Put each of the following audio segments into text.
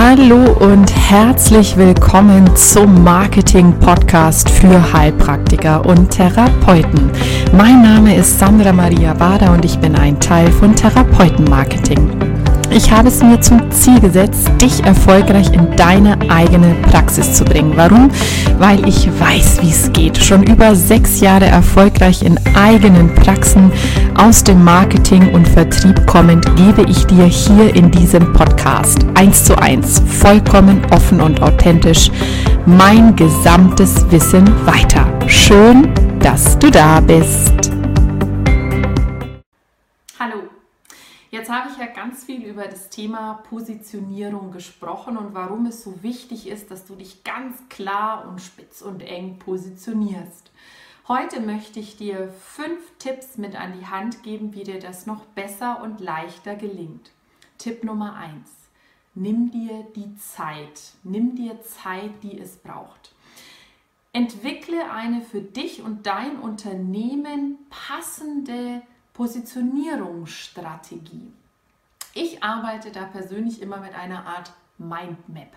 Hallo und herzlich willkommen zum Marketing Podcast für Heilpraktiker und Therapeuten. Mein Name ist Sandra Maria Bader und ich bin ein Teil von Therapeuten Marketing. Ich habe es mir zum Ziel gesetzt, dich erfolgreich in deine eigene Praxis zu bringen. Warum? Weil ich weiß, wie es geht. Schon über sechs Jahre erfolgreich in eigenen Praxen aus dem Marketing und Vertrieb kommend, gebe ich dir hier in diesem Podcast eins zu eins, vollkommen offen und authentisch mein gesamtes Wissen weiter. Schön, dass du da bist. Jetzt habe ich ja ganz viel über das Thema Positionierung gesprochen und warum es so wichtig ist, dass du dich ganz klar und spitz und eng positionierst. Heute möchte ich dir fünf Tipps mit an die Hand geben, wie dir das noch besser und leichter gelingt. Tipp Nummer eins: Nimm dir die Zeit. Nimm dir Zeit, die es braucht. Entwickle eine für dich und dein Unternehmen passende Positionierungsstrategie. Ich arbeite da persönlich immer mit einer Art Mindmap.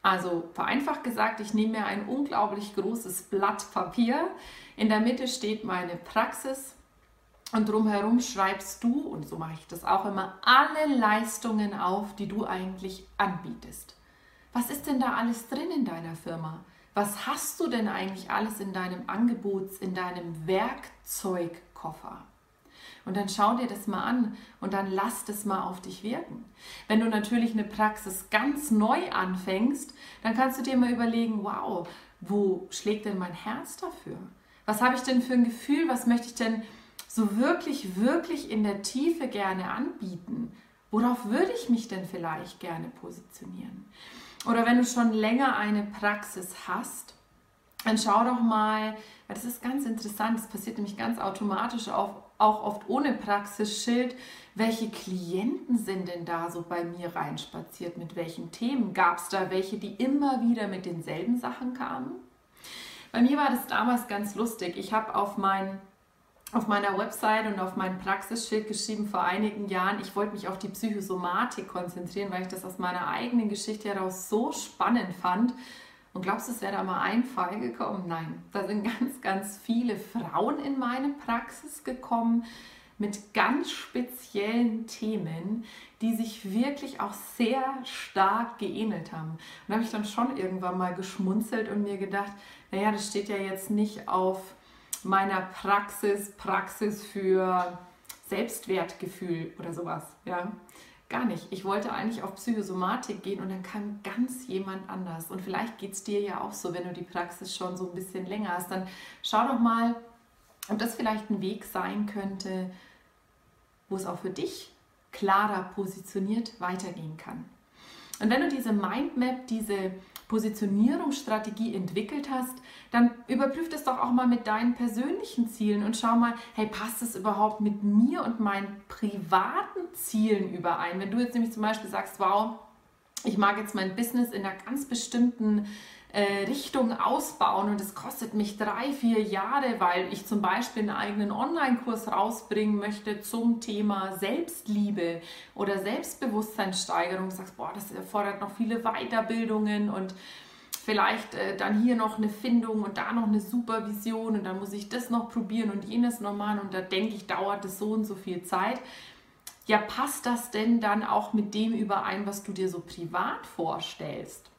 Also vereinfacht gesagt, ich nehme mir ein unglaublich großes Blatt Papier. In der Mitte steht meine Praxis und drumherum schreibst du, und so mache ich das auch immer, alle Leistungen auf, die du eigentlich anbietest. Was ist denn da alles drin in deiner Firma? Was hast du denn eigentlich alles in deinem Angebots-, in deinem Werkzeugkoffer? Und dann schau dir das mal an und dann lass das mal auf dich wirken. Wenn du natürlich eine Praxis ganz neu anfängst, dann kannst du dir mal überlegen, wow, wo schlägt denn mein Herz dafür? Was habe ich denn für ein Gefühl? Was möchte ich denn so wirklich, wirklich in der Tiefe gerne anbieten? Worauf würde ich mich denn vielleicht gerne positionieren? Oder wenn du schon länger eine Praxis hast, dann schau doch mal, weil das ist ganz interessant, das passiert nämlich ganz automatisch auf auch oft ohne Praxisschild, welche Klienten sind denn da so bei mir reinspaziert, mit welchen Themen? Gab es da welche, die immer wieder mit denselben Sachen kamen? Bei mir war das damals ganz lustig. Ich habe auf, mein, auf meiner Website und auf mein Praxisschild geschrieben vor einigen Jahren, ich wollte mich auf die Psychosomatik konzentrieren, weil ich das aus meiner eigenen Geschichte heraus so spannend fand und glaubst du, es wäre da mal ein Fall gekommen? Nein, da sind ganz, ganz viele Frauen in meine Praxis gekommen mit ganz speziellen Themen, die sich wirklich auch sehr stark geähnelt haben. Und da habe ich dann schon irgendwann mal geschmunzelt und mir gedacht, naja, das steht ja jetzt nicht auf meiner Praxis, Praxis für Selbstwertgefühl oder sowas. Ja? Gar nicht. Ich wollte eigentlich auf Psychosomatik gehen und dann kam ganz jemand anders. Und vielleicht geht es dir ja auch so, wenn du die Praxis schon so ein bisschen länger hast. Dann schau doch mal, ob das vielleicht ein Weg sein könnte, wo es auch für dich klarer positioniert weitergehen kann. Und wenn du diese Mindmap, diese Positionierungsstrategie entwickelt hast, dann überprüf das doch auch mal mit deinen persönlichen Zielen und schau mal, hey, passt es überhaupt mit mir und meinen privaten Zielen überein? Wenn du jetzt nämlich zum Beispiel sagst, wow, ich mag jetzt mein Business in einer ganz bestimmten Richtung ausbauen und es kostet mich drei, vier Jahre, weil ich zum Beispiel einen eigenen Online-Kurs rausbringen möchte zum Thema Selbstliebe oder Selbstbewusstseinssteigerung. Du sagst, boah, das erfordert noch viele Weiterbildungen und vielleicht äh, dann hier noch eine Findung und da noch eine Supervision und dann muss ich das noch probieren und jenes noch machen und da denke ich, dauert es so und so viel Zeit. Ja, passt das denn dann auch mit dem überein, was du dir so privat vorstellst?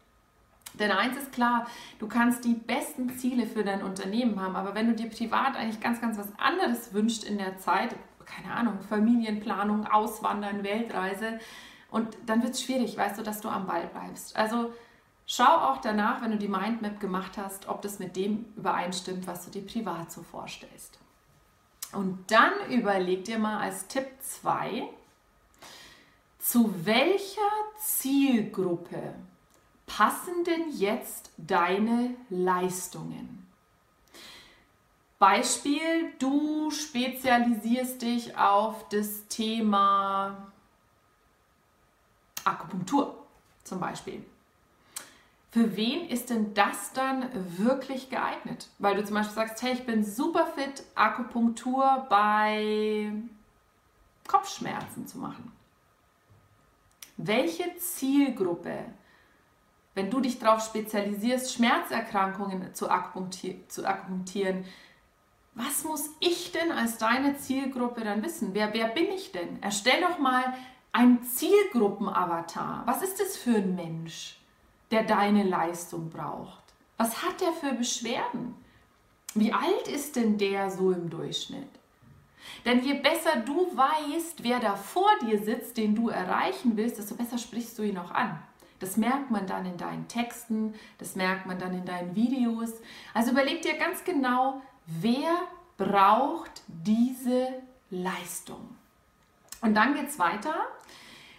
Denn eins ist klar, du kannst die besten Ziele für dein Unternehmen haben, aber wenn du dir privat eigentlich ganz, ganz was anderes wünschst in der Zeit, keine Ahnung, Familienplanung, Auswandern, Weltreise, und dann wird es schwierig, weißt du, dass du am Ball bleibst. Also schau auch danach, wenn du die Mindmap gemacht hast, ob das mit dem übereinstimmt, was du dir privat so vorstellst. Und dann überleg dir mal als Tipp 2, zu welcher Zielgruppe passen denn jetzt deine Leistungen? Beispiel, du spezialisierst dich auf das Thema Akupunktur zum Beispiel. Für wen ist denn das dann wirklich geeignet? Weil du zum Beispiel sagst, hey, ich bin super fit, Akupunktur bei Kopfschmerzen zu machen. welche Zielgruppe, wenn du dich darauf spezialisierst, Schmerzerkrankungen zu, akupunktieren, was muss ich denn als deine Zielgruppe dann wissen? Wer, wer bin ich denn? Erstell doch mal ein Zielgruppenavatar. Was ist das für ein Mensch, der deine Leistung braucht? Was hat der für Beschwerden? Wie alt ist denn der so im Durchschnitt? Denn je besser du weißt, wer da vor dir sitzt, den du erreichen willst, desto besser sprichst du ihn auch an. Das merkt man dann in deinen Texten, das merkt man dann in deinen Videos. Also überleg dir ganz genau, wer braucht diese Leistung. Und dann geht es weiter.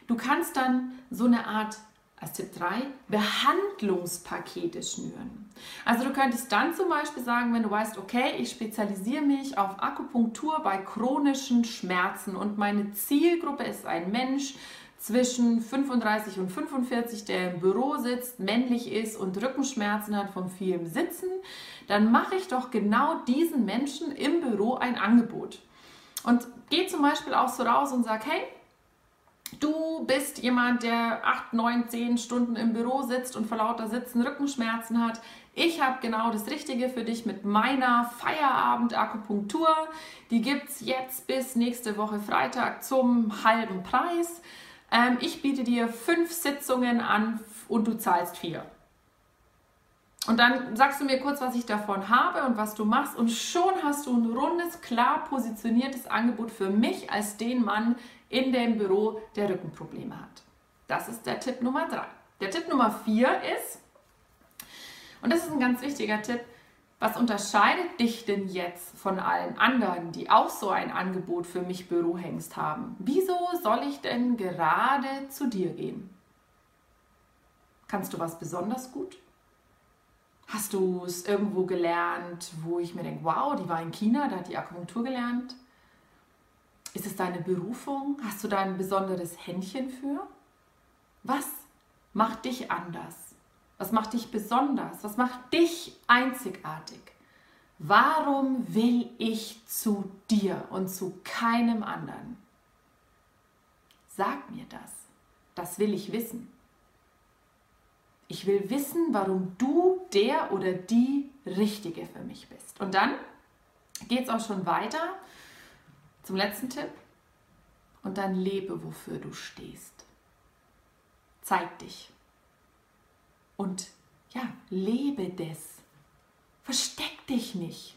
Du kannst dann so eine Art als Tipp 3 Behandlungspakete schnüren. Also du könntest dann zum Beispiel sagen, wenn du weißt, okay, ich spezialisiere mich auf Akupunktur bei chronischen Schmerzen und meine Zielgruppe ist ein Mensch zwischen 35 und 45, der im Büro sitzt, männlich ist und Rückenschmerzen hat vom vielen Sitzen, dann mache ich doch genau diesen Menschen im Büro ein Angebot. Und gehe zum Beispiel auch so raus und sage, hey, Du bist jemand, der 8, 9, 10 Stunden im Büro sitzt und vor lauter Sitzen Rückenschmerzen hat. Ich habe genau das Richtige für dich mit meiner Feierabend-Akupunktur. Die gibt es jetzt bis nächste Woche Freitag zum halben Preis. Ähm, ich biete dir fünf Sitzungen an und du zahlst vier. Und dann sagst du mir kurz, was ich davon habe und was du machst. Und schon hast du ein rundes, klar positioniertes Angebot für mich als den Mann in dem Büro, der Rückenprobleme hat. Das ist der Tipp Nummer drei. Der Tipp Nummer vier ist, und das ist ein ganz wichtiger Tipp, was unterscheidet dich denn jetzt von allen anderen, die auch so ein Angebot für mich Bürohengst haben? Wieso soll ich denn gerade zu dir gehen? Kannst du was besonders gut? Hast du es irgendwo gelernt, wo ich mir denke, wow, die war in China, da hat die Akupunktur gelernt? Ist es deine Berufung? Hast du da ein besonderes Händchen für? Was macht dich anders? Was macht dich besonders? Was macht dich einzigartig? Warum will ich zu dir und zu keinem anderen? Sag mir das. Das will ich wissen. Ich will wissen, warum du der oder die Richtige für mich bist. Und dann geht es auch schon weiter zum letzten Tipp. Und dann lebe, wofür du stehst. Zeig dich. Und ja, lebe das. Versteck dich nicht.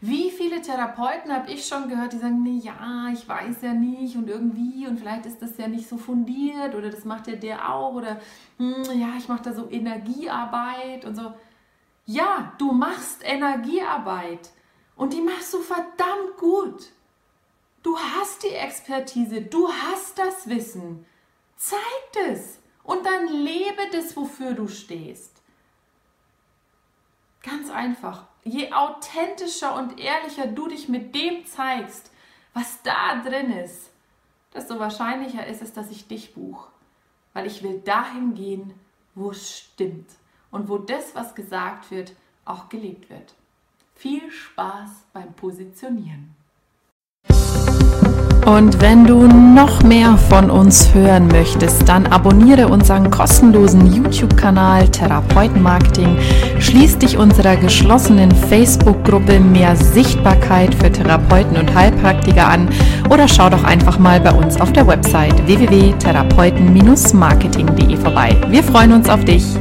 Wie viele Therapeuten habe ich schon gehört, die sagen, nee, ja, ich weiß ja nicht und irgendwie und vielleicht ist das ja nicht so fundiert oder das macht ja der auch oder hm, ja, ich mache da so Energiearbeit und so. Ja, du machst Energiearbeit und die machst du verdammt gut. Du hast die Expertise, du hast das Wissen. Zeig es und dann lebe das, wofür du stehst. Ganz einfach je authentischer und ehrlicher du dich mit dem zeigst, was da drin ist, desto wahrscheinlicher ist es, dass ich dich buche. Weil ich will dahin gehen, wo es stimmt und wo das, was gesagt wird, auch gelebt wird. Viel Spaß beim Positionieren. Und wenn du noch mehr von uns hören möchtest, dann abonniere unseren kostenlosen YouTube-Kanal Therapeutenmarketing, schließ dich unserer geschlossenen Facebook-Gruppe Mehr Sichtbarkeit für Therapeuten und Heilpraktiker an oder schau doch einfach mal bei uns auf der Website www.therapeuten-marketing.de vorbei. Wir freuen uns auf dich.